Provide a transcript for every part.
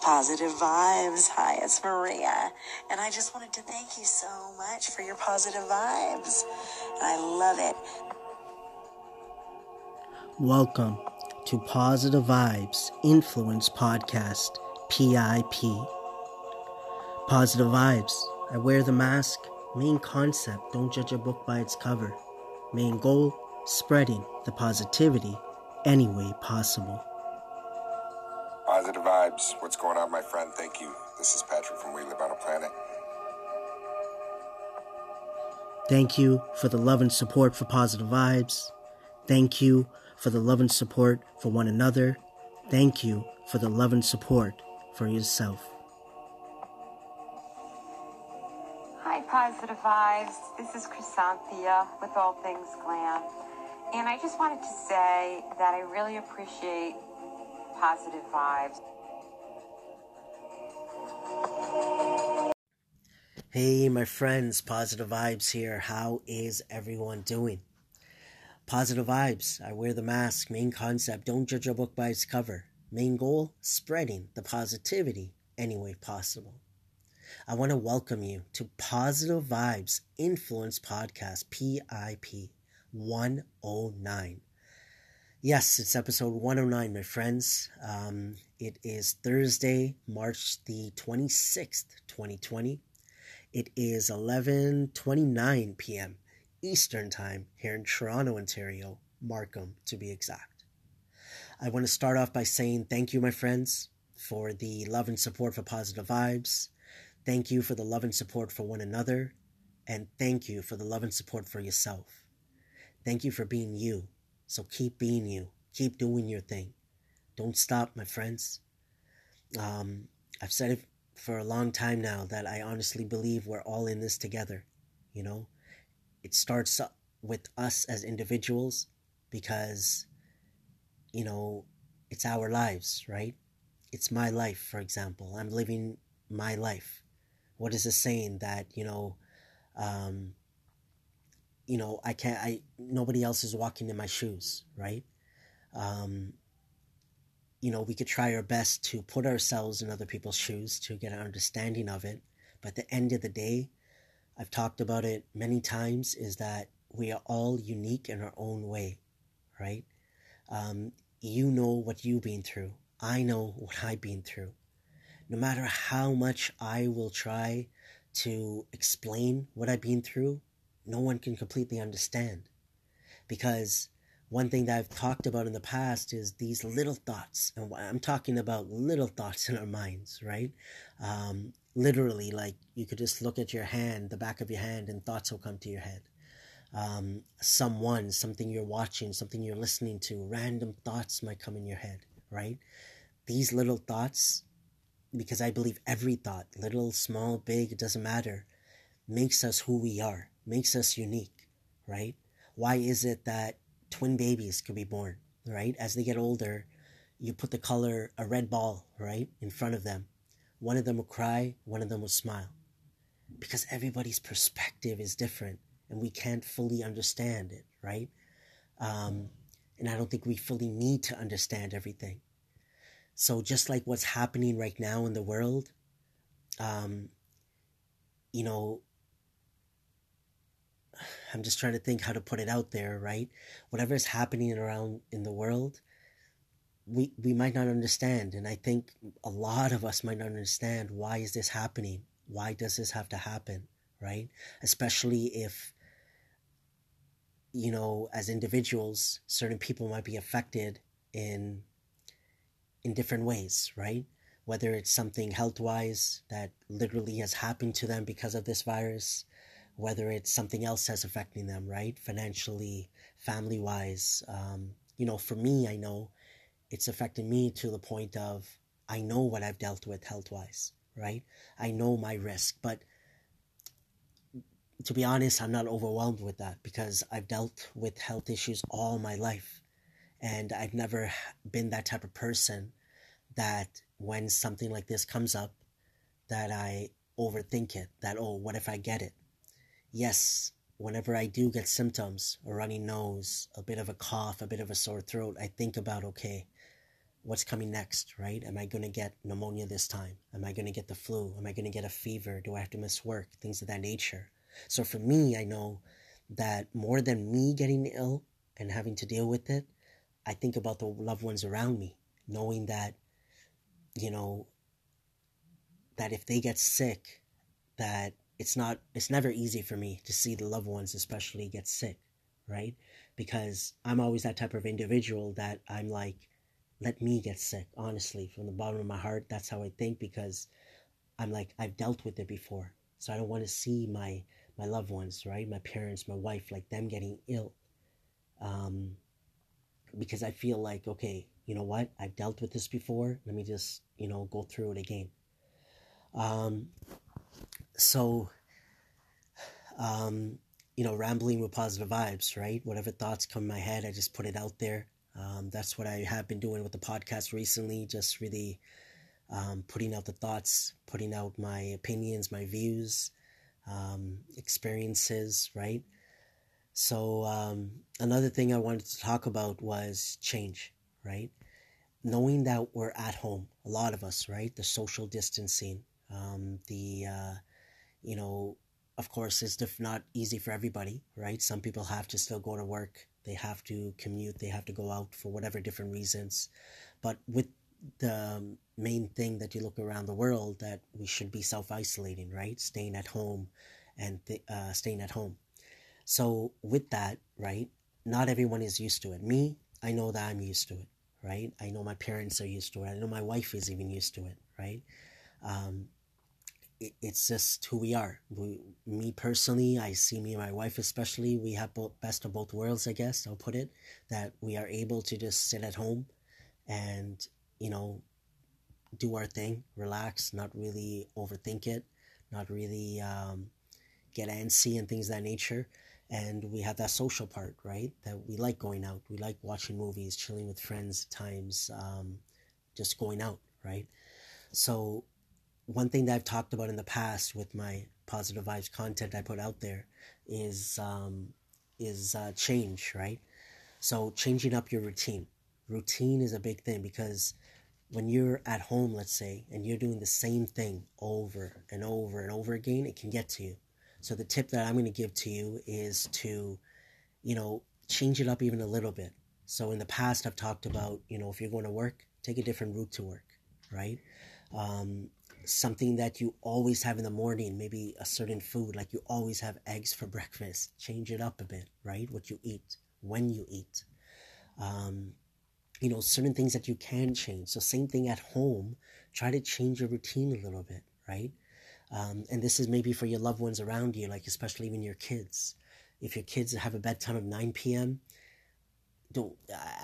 Positive vibes. Hi, it's Maria. And I just wanted to thank you so much for your positive vibes. I love it. Welcome to Positive Vibes Influence Podcast, PIP. Positive Vibes. I wear the mask. Main concept don't judge a book by its cover. Main goal spreading the positivity any way possible. Positive vibes. What's going on, my friend? Thank you. This is Patrick from We Live on a Planet. Thank you for the love and support for Positive Vibes. Thank you for the love and support for one another. Thank you for the love and support for yourself. Hi, Positive Vibes. This is Chrysanthia with All Things Glam. And I just wanted to say that I really appreciate positive vibes. Hey, my friends, Positive Vibes here. How is everyone doing? Positive Vibes. I wear the mask. Main concept don't judge a book by its cover. Main goal spreading the positivity any way possible. I want to welcome you to Positive Vibes Influence Podcast, PIP 109. Yes, it's episode 109, my friends. Um, it is Thursday, March the 26th, 2020. It is 11:29 p.m. Eastern Time here in Toronto, Ontario, Markham to be exact. I want to start off by saying thank you, my friends, for the love and support for positive vibes. Thank you for the love and support for one another, and thank you for the love and support for yourself. Thank you for being you so keep being you. Keep doing your thing. Don't stop, my friends. Um, I've said it for a long time now that I honestly believe we're all in this together. You know, it starts with us as individuals because, you know, it's our lives, right? It's my life, for example. I'm living my life. What is the saying that, you know, um, you know, I can't, I, nobody else is walking in my shoes, right? Um, you know, we could try our best to put ourselves in other people's shoes to get an understanding of it. But at the end of the day, I've talked about it many times, is that we are all unique in our own way, right? Um, you know what you've been through. I know what I've been through. No matter how much I will try to explain what I've been through, no one can completely understand. Because one thing that I've talked about in the past is these little thoughts. And I'm talking about little thoughts in our minds, right? Um, literally, like you could just look at your hand, the back of your hand, and thoughts will come to your head. Um, someone, something you're watching, something you're listening to, random thoughts might come in your head, right? These little thoughts, because I believe every thought, little, small, big, it doesn't matter, makes us who we are makes us unique, right? Why is it that twin babies could be born, right? As they get older, you put the color, a red ball, right, in front of them. One of them will cry, one of them will smile. Because everybody's perspective is different and we can't fully understand it, right? Um, and I don't think we fully need to understand everything. So, just like what's happening right now in the world, um, you know, I'm just trying to think how to put it out there, right? Whatever is happening around in the world, we we might not understand, and I think a lot of us might not understand why is this happening? Why does this have to happen, right? Especially if you know, as individuals, certain people might be affected in in different ways, right? Whether it's something health wise that literally has happened to them because of this virus, whether it's something else that's affecting them, right? Financially, family wise. Um, you know, for me, I know it's affecting me to the point of I know what I've dealt with health wise, right? I know my risk, but to be honest, I'm not overwhelmed with that because I've dealt with health issues all my life. And I've never been that type of person that when something like this comes up, that I overthink it, that, oh, what if I get it? Yes, whenever I do get symptoms, a runny nose, a bit of a cough, a bit of a sore throat, I think about, okay, what's coming next, right? Am I going to get pneumonia this time? Am I going to get the flu? Am I going to get a fever? Do I have to miss work? Things of that nature. So for me, I know that more than me getting ill and having to deal with it, I think about the loved ones around me, knowing that, you know, that if they get sick, that it's not, it's never easy for me to see the loved ones, especially get sick, right? Because I'm always that type of individual that I'm like, let me get sick, honestly, from the bottom of my heart. That's how I think because I'm like, I've dealt with it before. So I don't want to see my, my loved ones, right? My parents, my wife, like them getting ill. Um, because I feel like, okay, you know what? I've dealt with this before. Let me just, you know, go through it again. Um, so, um, you know, rambling with positive vibes, right? Whatever thoughts come in my head, I just put it out there. Um, that's what I have been doing with the podcast recently, just really um, putting out the thoughts, putting out my opinions, my views, um, experiences, right? So, um, another thing I wanted to talk about was change, right? Knowing that we're at home, a lot of us, right? The social distancing, um, the, uh, you know, of course, it's not easy for everybody, right? Some people have to still go to work they have to commute, they have to go out for whatever different reasons. But with the main thing that you look around the world that we should be self isolating, right? Staying at home and th- uh, staying at home. So, with that, right, not everyone is used to it. Me, I know that I'm used to it, right? I know my parents are used to it. I know my wife is even used to it, right? Um, it, it's just who we are. We, me personally, I see me and my wife especially. We have both best of both worlds, I guess I'll put it. That we are able to just sit at home, and you know, do our thing, relax, not really overthink it, not really um, get antsy and things that nature. And we have that social part, right? That we like going out, we like watching movies, chilling with friends, at times, um, just going out, right? So one thing that I've talked about in the past with my positive vibes content I put out there is um, is uh, change, right? So changing up your routine. Routine is a big thing because when you're at home, let's say, and you're doing the same thing over and over and over again, it can get to you. So the tip that I'm going to give to you is to, you know, change it up even a little bit. So in the past, I've talked about, you know, if you're going to work, take a different route to work, right? Um, something that you always have in the morning, maybe a certain food, like you always have eggs for breakfast. Change it up a bit, right? What you eat, when you eat. Um, you know, certain things that you can change. So, same thing at home. Try to change your routine a little bit, right? Um, and this is maybe for your loved ones around you, like especially even your kids. If your kids have a bedtime of 9 p.m., don't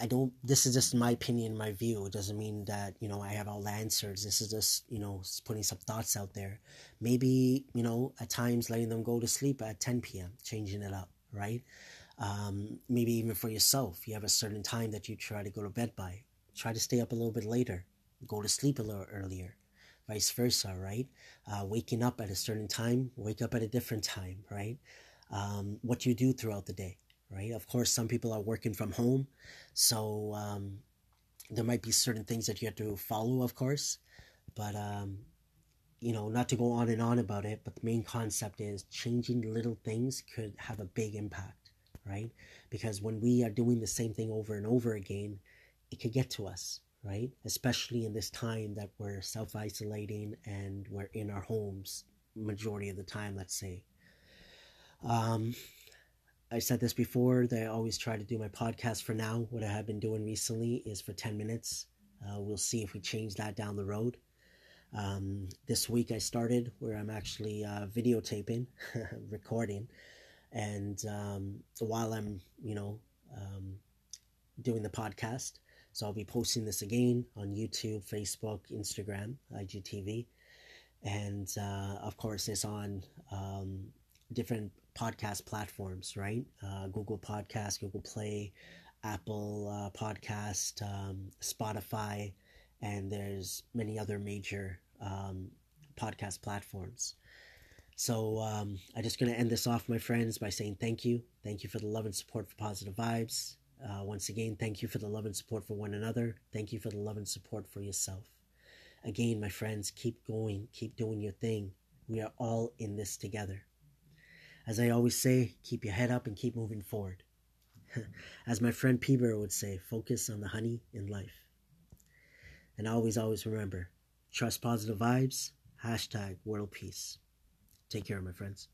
I don't this is just my opinion, my view. It doesn't mean that, you know, I have all the answers. This is just, you know, putting some thoughts out there. Maybe, you know, at times letting them go to sleep at 10 p.m., changing it up, right? Um, maybe even for yourself, you have a certain time that you try to go to bed by. Try to stay up a little bit later, go to sleep a little earlier, vice versa, right? Uh, waking up at a certain time, wake up at a different time, right? Um, what you do throughout the day right? Of course, some people are working from home, so um, there might be certain things that you have to follow, of course, but um, you know, not to go on and on about it, but the main concept is changing little things could have a big impact, right? Because when we are doing the same thing over and over again, it could get to us, right? Especially in this time that we're self isolating and we're in our homes majority of the time, let's say. Um, I said this before that I always try to do my podcast for now. What I have been doing recently is for 10 minutes. Uh, we'll see if we change that down the road. Um, this week I started where I'm actually uh, videotaping, recording, and um, while I'm, you know, um, doing the podcast. So I'll be posting this again on YouTube, Facebook, Instagram, IGTV, and uh, of course it's on um, different podcast platforms, right? Uh, Google Podcast, Google Play, Apple uh, Podcast, um, Spotify, and there's many other major um, podcast platforms. So um, I'm just going to end this off, my friends, by saying thank you. Thank you for the love and support for Positive Vibes. Uh, once again, thank you for the love and support for one another. Thank you for the love and support for yourself. Again, my friends, keep going, keep doing your thing. We are all in this together. As I always say, keep your head up and keep moving forward. As my friend Peter would say, focus on the honey in life. And always, always remember trust positive vibes, hashtag world peace. Take care, my friends.